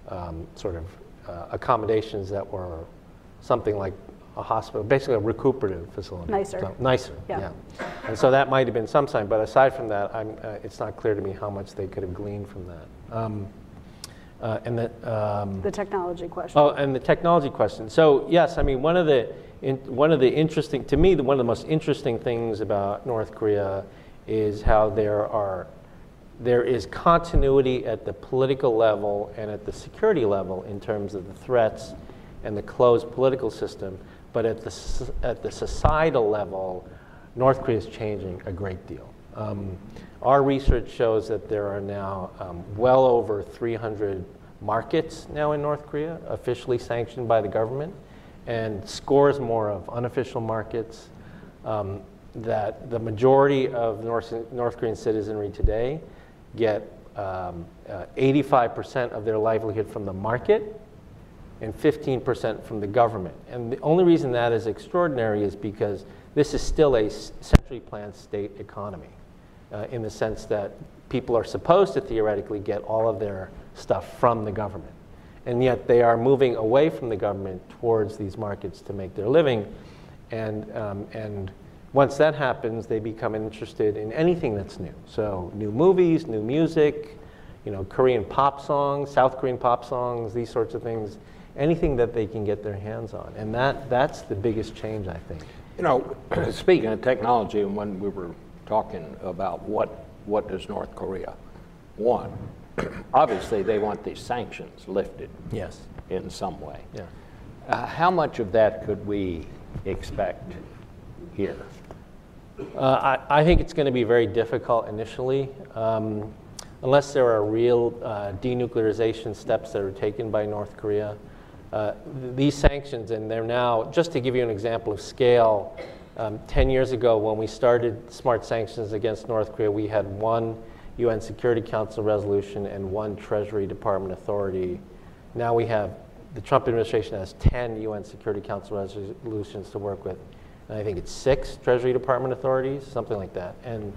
um, sort of uh, accommodations that were something like a hospital, basically a recuperative facility. Nicer. So- nicer, Yeah. yeah. And so that might have been some sign, but aside from that, I'm, uh, it's not clear to me how much they could have gleaned from that. Um, uh, and that, um, The technology question. Oh, and the technology question. So yes, I mean one of the in, one of the interesting to me, the, one of the most interesting things about North Korea is how there are there is continuity at the political level and at the security level in terms of the threats and the closed political system, but at the at the societal level, North Korea is changing a great deal. Um, our research shows that there are now um, well over 300 markets now in North Korea, officially sanctioned by the government, and scores more of unofficial markets. Um, that the majority of North, North Korean citizenry today get um, uh, 85% of their livelihood from the market and 15% from the government. And the only reason that is extraordinary is because this is still a centrally planned state economy uh, in the sense that people are supposed to theoretically get all of their stuff from the government. And yet they are moving away from the government towards these markets to make their living. And, um, and once that happens, they become interested in anything that's new. So new movies, new music, you know, Korean pop songs, South Korean pop songs, these sorts of things, anything that they can get their hands on. And that, that's the biggest change, I think. You know, speaking of technology, and when we were talking about what, what does North Korea want, obviously they want these sanctions lifted Yes. in some way. Yeah. Uh, how much of that could we expect here? Uh, I, I think it's going to be very difficult initially, um, unless there are real uh, denuclearization steps that are taken by North Korea. Uh, th- these sanctions, and they're now, just to give you an example of scale, um, 10 years ago when we started smart sanctions against North Korea, we had one UN Security Council resolution and one Treasury Department authority. Now we have, the Trump administration has 10 UN Security Council resolutions to work with. And I think it's six Treasury Department authorities, something like that. And,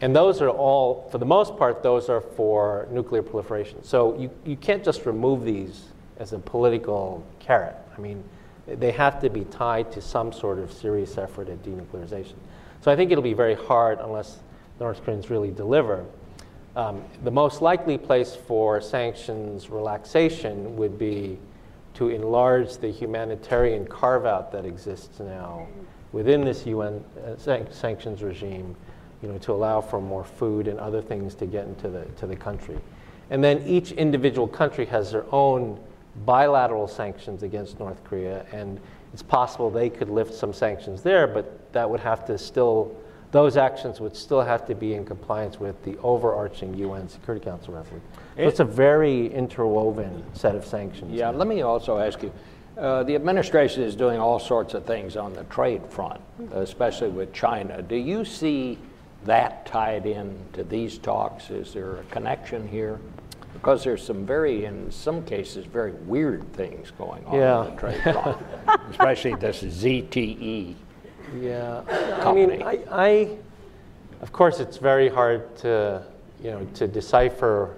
and those are all, for the most part, those are for nuclear proliferation. So you, you can't just remove these as a political carrot. I mean, they have to be tied to some sort of serious effort at denuclearization. So I think it'll be very hard unless North Koreans really deliver. Um, the most likely place for sanctions relaxation would be to enlarge the humanitarian carve out that exists now within this UN uh, san- sanctions regime, you know, to allow for more food and other things to get into the, to the country. And then each individual country has their own bilateral sanctions against North Korea, and it's possible they could lift some sanctions there, but that would have to still, those actions would still have to be in compliance with the overarching UN Security Council resolution. So it's a very interwoven set of sanctions. Yeah, let me also ask you, uh, the administration is doing all sorts of things on the trade front, especially with China. Do you see that tied in to these talks? Is there a connection here? Because there's some very, in some cases, very weird things going on Yeah. on the trade front, especially this ZTE. Yeah, I mean, I, I, of course, it's very hard to, you know, to decipher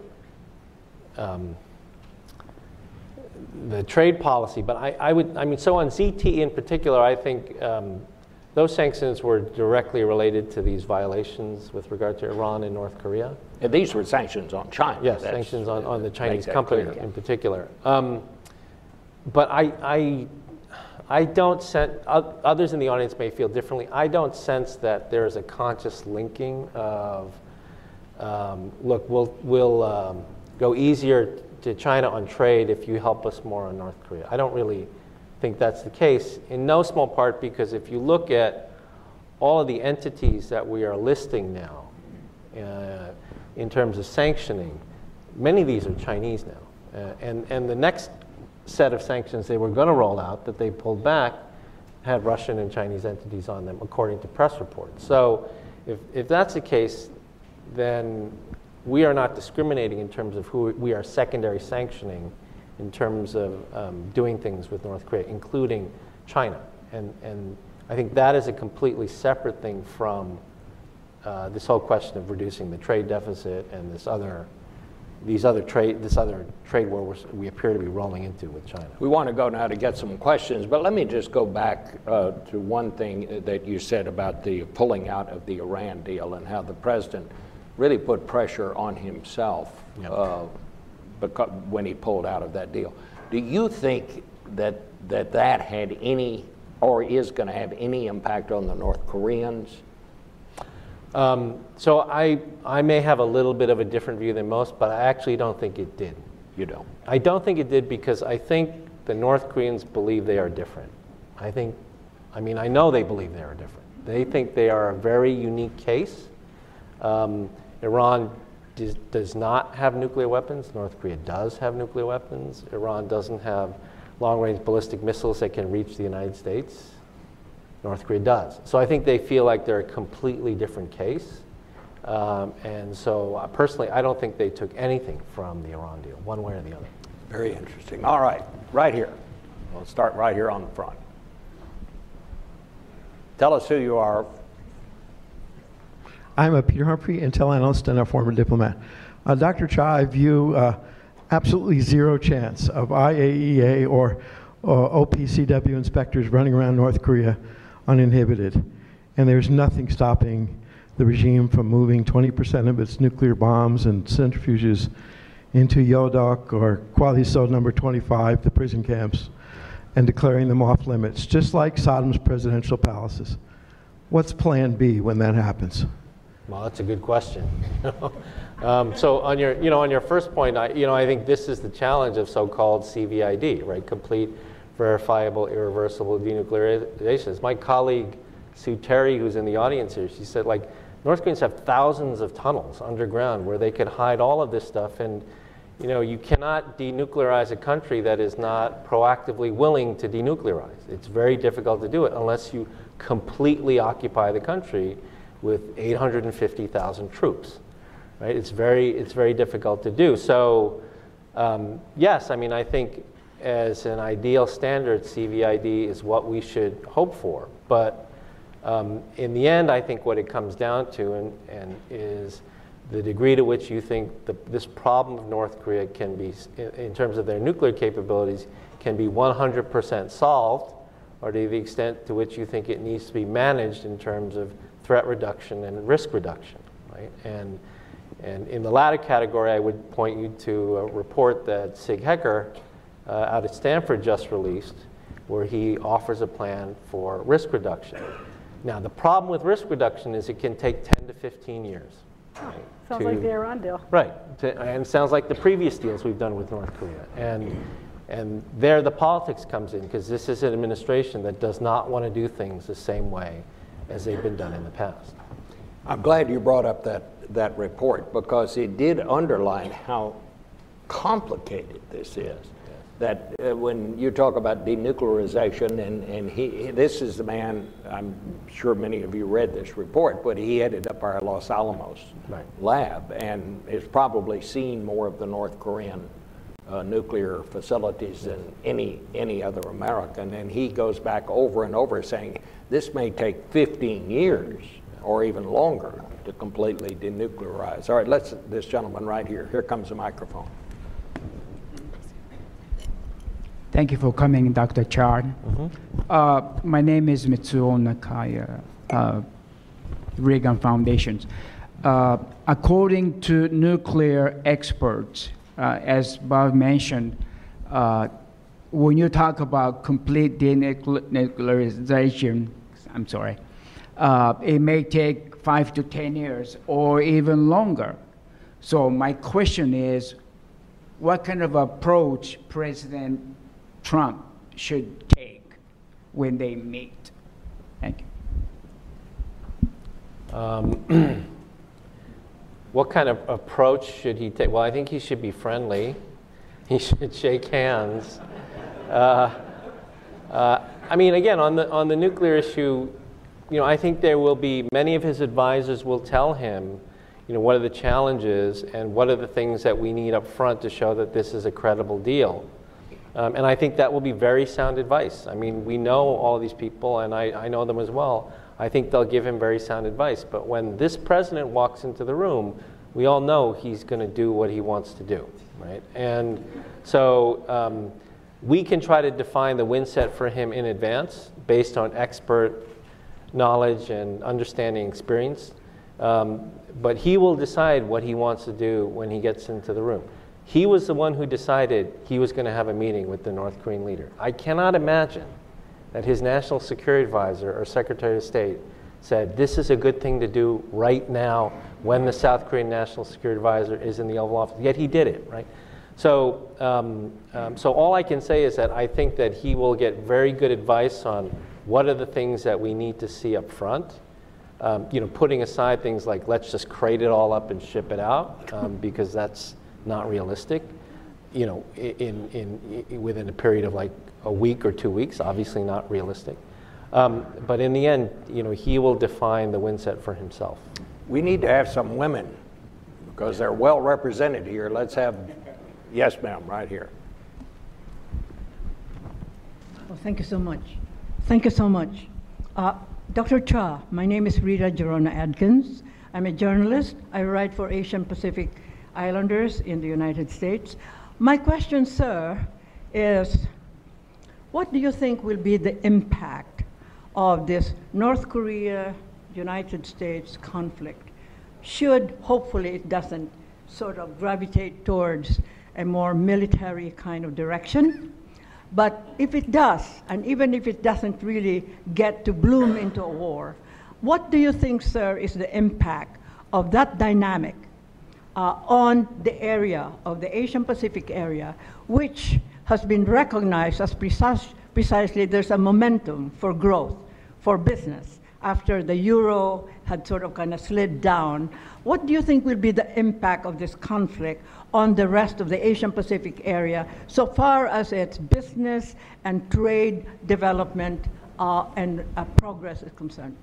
um, the trade policy, but I, I would, I mean, so on ZTE in particular, I think um, those sanctions were directly related to these violations with regard to Iran and North Korea. And these were sanctions on China. Yes, That's- sanctions on, on the Chinese company clear. in particular. Um, but I, I, I don't sense, others in the audience may feel differently. I don't sense that there is a conscious linking of, um, look, we'll, we'll um, go easier to China on trade if you help us more on North Korea. I don't really think that's the case, in no small part because if you look at all of the entities that we are listing now, uh, in terms of sanctioning, many of these are Chinese now. Uh, and, and the next set of sanctions they were going to roll out that they pulled back had Russian and Chinese entities on them, according to press reports. So if, if that's the case, then we are not discriminating in terms of who we are secondary sanctioning in terms of um, doing things with North Korea, including China. And, and I think that is a completely separate thing from uh, this whole question of reducing the trade deficit and this other, these other trade, this other trade war we appear to be rolling into with China. We want to go now to get some questions, but let me just go back uh, to one thing that you said about the pulling out of the Iran deal and how the president really put pressure on himself Yep. uh, becau- when he pulled out of that deal. Do you think that that, that had any or is going to have any impact on the North Koreans? Um, so I, I may have a little bit of a different view than most, but I actually don't think it did. You don't. I don't think it did because I think the North Koreans believe they are different. I think, I mean, I know they believe they are different. They think they are a very unique case. Um, Iran does, not have nuclear weapons. North Korea does have nuclear weapons. Iran doesn't have long range ballistic missiles that can reach the United States. North Korea does. So I think they feel like they're a completely different case. Um, and so uh, personally, I don't think they took anything from the Iran deal, one way or the other. Very interesting. All right, right here. We'll start right here on the front. Tell us who you are. I'm a Peter Humphrey, Intel analyst and a former diplomat. Uh, Dr. Cha, I view uh, absolutely zero chance of IAEA or uh, OPCW inspectors running around North Korea uninhibited. And there's nothing stopping the regime from moving 20% of its nuclear bombs and centrifuges into Yodok or Kwalliso number 25, the prison camps, and declaring them off limits, just like Saddam's presidential palaces. What's plan B when that happens? Well, that's a good question. um, so on your, you know, on your first point, I, you know, I think this is the challenge of so-called CVID, right? Complete, verifiable, irreversible denuclearization. My colleague Sue Terry, who's in the audience here, she said, like, North Koreans have thousands of tunnels underground where they could hide all of this stuff, and you know, you cannot denuclearize a country that is not proactively willing to denuclearize. It's very difficult to do it unless you completely occupy the country with 850,000 troops. Right? It's very, it's very difficult to do. So, um, yes, I mean, I think as an ideal standard, CVID is what we should hope for. But um, in the end, I think what it comes down to and, and is the degree to which you think the, this problem of North Korea can be, in, terms of their nuclear capabilities, can be 100% solved, or to the extent to which you think it needs to be managed in terms of threat reduction and risk reduction, right? And, and in the latter category, I would point you to a report that Sig Hecker uh, out at Stanford just released, where he offers a plan for risk reduction. Now, the problem with risk reduction is it can take 10 to 15 years. right, Sounds to- like the Iran deal. Right, to- and sounds like the previous deals we've done with North Korea. And, and there the politics comes in, because this is an administration that does not want to do things the same way as they've been done in the past. I'm glad you brought up that, that report because it did underline how complicated this is. That uh, when you talk about denuclearization, and, and he, this is the man, I'm sure many of you read this report, but he headed up our Los Alamos Right. lab and has probably seen more of the North Korean uh, nuclear facilities than any, any other American. And he goes back over and over saying, this may take 15 years or even longer to completely denuclearize. All right, let's, this gentleman right here, here comes the microphone. Thank you for coming, Dr. Cha. Uh, my name is Mitsuo Nakaya, uh, Reagan Foundation. Uh, according to nuclear experts, uh, as Bob mentioned, uh, when you talk about complete denuclearization, I'm sorry, uh, it may take five to 10 years or even longer. So my question is, what kind of approach President Trump should take when they meet? Thank you. What kind of approach should he take? Well, I think he should be friendly. He should shake hands. Uh, uh, I mean, again, on the, on the nuclear issue, you know, I think there will be, many of his advisors will tell him, you know, what are the challenges and what are the things that we need up front to show that this is a credible deal. Um, and I think that will be very sound advice. I mean, we know all these people, and I, I know them as well. I think they'll give him very sound advice. But when this president walks into the room, we all know he's going to do what he wants to do, right? And so um, we can try to define the win set for him in advance based on expert knowledge and understanding experience. Um, but he will decide what he wants to do when he gets into the room. He was the one who decided he was going to have a meeting with the North Korean leader. I cannot imagine that his national security advisor or secretary of state said, This is a good thing to do right now when the South Korean national security advisor is in the Oval Office. Yet he did it, right? So, um, um, so all I can say is that I think that he will get very good advice on what are the things that we need to see up front. Um, you know, putting aside things like let's just crate it all up and ship it out um, because that's not realistic. You know, in, in, in, within a period of like a week or two weeks, obviously not realistic. Um, but in the end, you know, he will define the win set for himself. We need to have some women because they're well represented here. Let's have, yes, ma'am, right here. Well, thank you so much. Thank you so much. Uh, Dr. Cha, my name is Rita Gerona Adkins. I'm a journalist. I write for Asian Pacific Islanders in the United States. My question, sir, is what do you think will be the impact of this North Korea United States conflict? Should hopefully it doesn't sort of gravitate towards a more military kind of direction. But if it does, and even if it doesn't really get to bloom into a war, what do you think, sir, is the impact of that dynamic uh, on the area of the Asian Pacific area, which has been recognized as precis- precisely there's a momentum for growth, for business, after the euro had sort of kind of slid down. What do you think will be the impact of this conflict on the rest of the Asian Pacific area so far as its business and trade development uh, and uh, progress is concerned?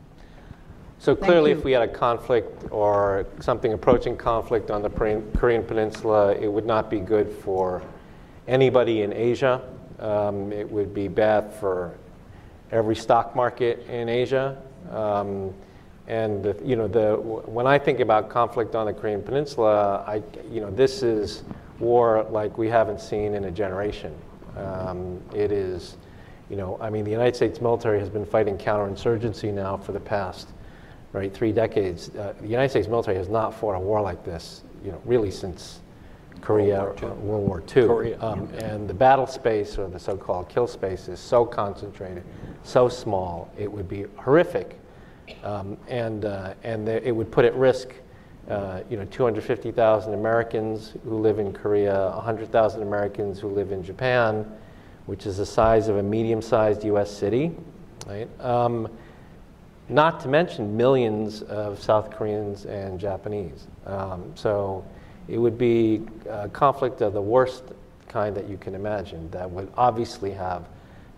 So clearly, you. if we had a conflict or something approaching conflict on the Korean Peninsula, it would not be good for anybody in Asia. Um, it would be bad for every stock market in Asia. Um, and the, you know, the, when I think about conflict on the Korean Peninsula, I, you know, this is war like we haven't seen in a generation. Um, it is, you know, I mean, the United States military has been fighting counterinsurgency now for the past right? Three decades. Uh, the United States military has not fought a war like this, you know, really since Korea, World War II. World War II. Korea, um. And the battle space, or the so-called kill space, is so concentrated, so small, it would be horrific, um, and uh, and it would put at risk. Uh, you know, 250,000 Americans who live in Korea, 100,000 Americans who live in Japan, which is the size of a medium-sized U.S. city, right? Um, not to mention millions of South Koreans and Japanese. Um, so it would be a conflict of the worst kind that you can imagine that would obviously have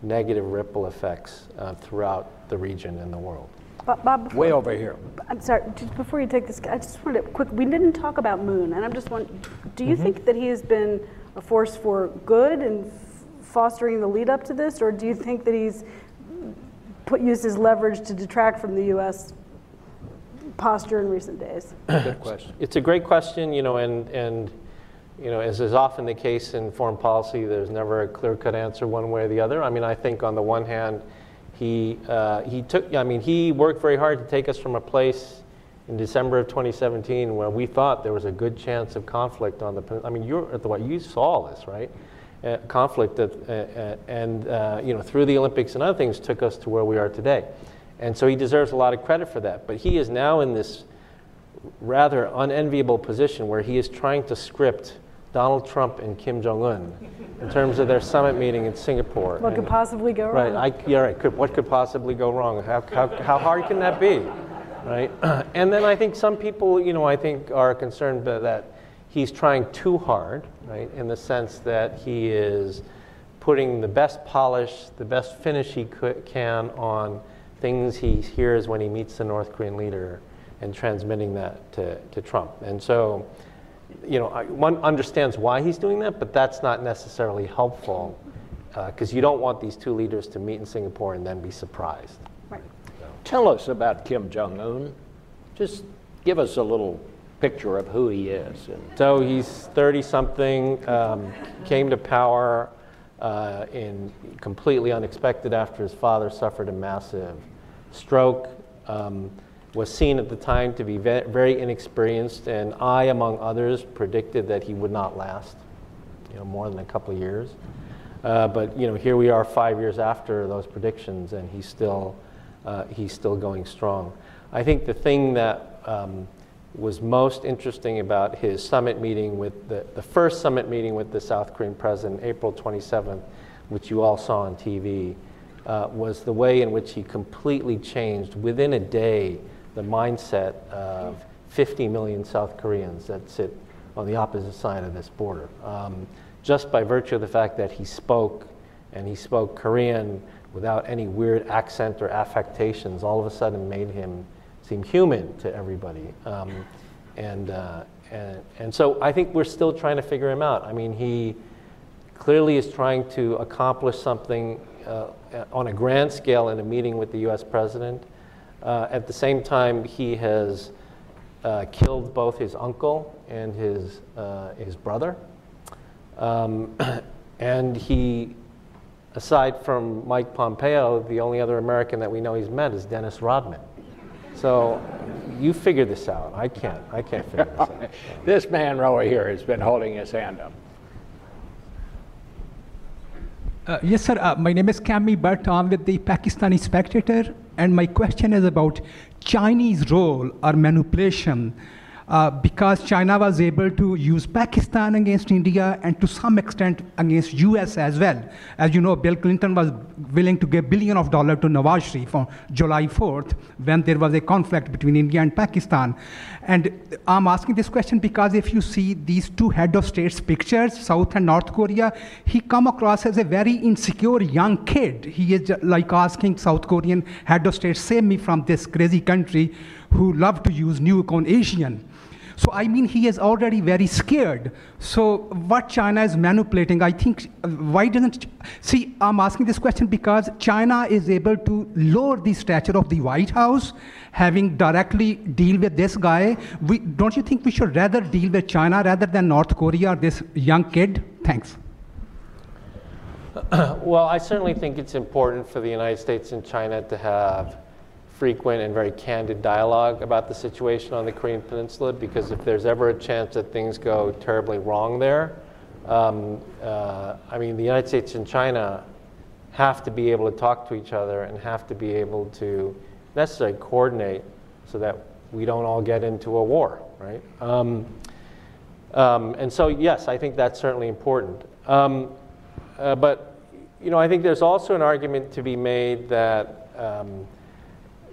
negative ripple effects uh, throughout the region and the world. Bob, Bob way over here. I'm sorry. Just before you take this, I just wanted to quick. We didn't talk about Moon, and I'm just wondering, do you mm-hmm. think that he has been a force for good in fostering the lead up to this, or do you think that he's put, used his leverage to detract from the U.S. posture in recent days? Good question. It's a great question, you know, and, and you know, as is often the case in foreign policy, there's never a clear-cut answer one way or the other. I mean, I think on the one hand, he, uh, he took, I mean, he worked very hard to take us from a place in December of 2017 where we thought there was a good chance of conflict on the, I mean, you're at the, you saw this, right? uh, conflict that, uh, uh, and uh, you know through the Olympics and other things took us to where we are today. And so he deserves a lot of credit for that. But he is now in this rather unenviable position where he is trying to script Donald Trump and Kim Jong Un in terms of their summit meeting in Singapore. What and, could possibly go right, wrong? Right, yeah, right. Could, what could possibly go wrong? How, how, how hard can that be? Right? and then I think some people, you know, I think are concerned that he's trying too hard, right, in the sense that he is putting the best polish, the best finish he could, can on things he hears when he meets the North Korean leader and transmitting that to, to Trump. And so, you know, one understands why he's doing that, but that's not necessarily helpful because you don't want these two leaders to meet in Singapore and then be surprised. Right. Tell us about Kim Jong Un. Just give us a little picture of who he is. And So he's 30 something, um, came to power uh, in completely unexpected after his father suffered a massive stroke. Um, was seen at the time to be very inexperienced, and I, among others, predicted that he would not last, you know, more than a couple of years. Uh, but you know, here we are five years after those predictions, and he's still uh, he's still going strong. I think the thing that um, was most interesting about his summit meeting with the, the first summit meeting with the South Korean president, April 27th, which you all saw on TV, uh, was the way in which he completely changed within a day the mindset of 50 million South Koreans that sit on the opposite side of this border. Um, just by virtue of the fact that he spoke and he spoke Korean without any weird accent or affectations, all of a sudden made him seem human to everybody. Um, and, uh, and, and so I think we're still trying to figure him out. I mean, he clearly is trying to accomplish something uh, on a grand scale in a meeting with the US president. Uh, at the same time, he has uh, killed both his uncle and his, uh, his brother. Um, and he, aside from Mike Pompeo, the only other American that we know he's met is Dennis Rodman. So you figure this out. I can't. I can't figure this out. this man right here has been holding his hand up. Uh, yes, sir. Uh, my name is Cami Bhatt. I'm with the Pakistani Spectator, and my question is about Chinese role or manipulation. Uh, because China was able to use Pakistan against India and to some extent against US as well. As you know, Bill Clinton was willing to give billion of dollars to Nawaz Sharif on July 4th when there was a conflict between India and Pakistan. And I'm asking this question because if you see these two head of states pictures, South and North Korea, he come across as a very insecure young kid. He is like asking South Korean head of state, save me from this crazy country who love to use newcon Asian. So I mean, he is already very scared. So what China is manipulating, I think, uh, why doesn't, see, I'm asking this question because China is able to lower the stature of the White House, having directly deal with this guy. We, don't you think we should rather deal with China rather than North Korea or this young kid? Thanks. well, I certainly think it's important for the United States and China to have frequent and very candid dialogue about the situation on the Korean Peninsula because if there's ever a chance that things go terribly wrong there, um, uh, I mean, the United States and China have to be able to talk to each other and have to be able to necessarily coordinate so that we don't all get into a war, right? Um, um, and so, yes, I think that's certainly important. Um, uh, but, you know, I think there's also an argument to be made that um,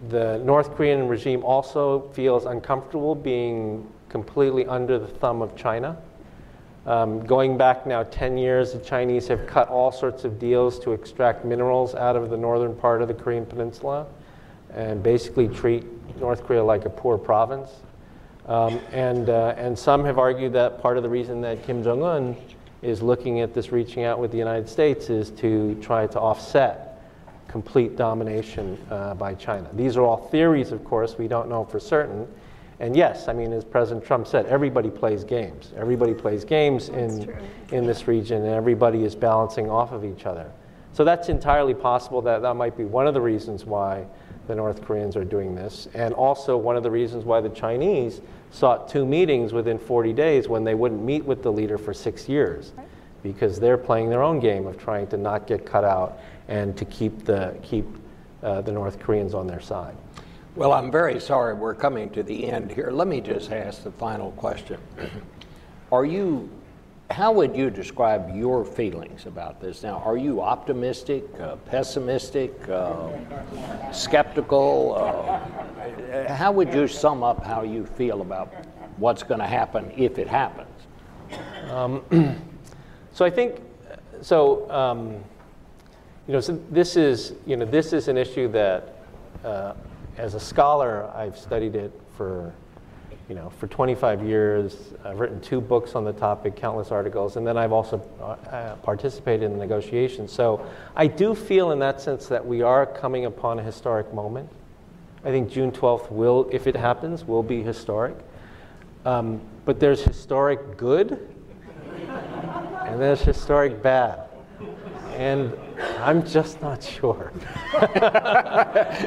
the North Korean regime also feels uncomfortable being completely under the thumb of China. Um, going back now 10 years, the Chinese have cut all sorts of deals to extract minerals out of the northern part of the Korean Peninsula and basically treat North Korea like a poor province. Um, and, uh, and some have argued that part of the reason that Kim Jong un is looking at this reaching out with the United States is to try to offset complete domination uh, by China. These are all theories, of course, we don't know for certain. And yes, I mean, as President Trump said, everybody plays games. Everybody plays games in, in this region, and everybody is balancing off of each other. So that's entirely possible that that might be one of the reasons why the North Koreans are doing this, and also one of the reasons why the Chinese sought two meetings within 40 days when they wouldn't meet with the leader for six years, because they're playing their own game of trying to not get cut out and to keep the, keep, uh, the North Koreans on their side. Well, I'm very sorry we're coming to the end here. Let me just ask the final question. Are you, how would you describe your feelings about this? Now, are you optimistic, uh, pessimistic, uh, skeptical? Uh, how would you sum up how you feel about what's going to happen if it happens? Um, so I think, so, um, you know, so this is, you know, this is an issue that, uh, as a scholar, I've studied it for, you know, for 25 years. I've written two books on the topic, countless articles, and then I've also uh, uh, participated in the negotiations. So I do feel, in that sense, that we are coming upon a historic moment. I think June 12th will, if it happens, will be historic. Um, but there's historic good, and there's historic bad. And I'm just not sure.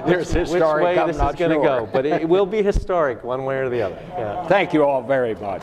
There's which historic, way I'm this not is going to sure. go, but it will be historic one way or the other. Yeah. Thank you all very much.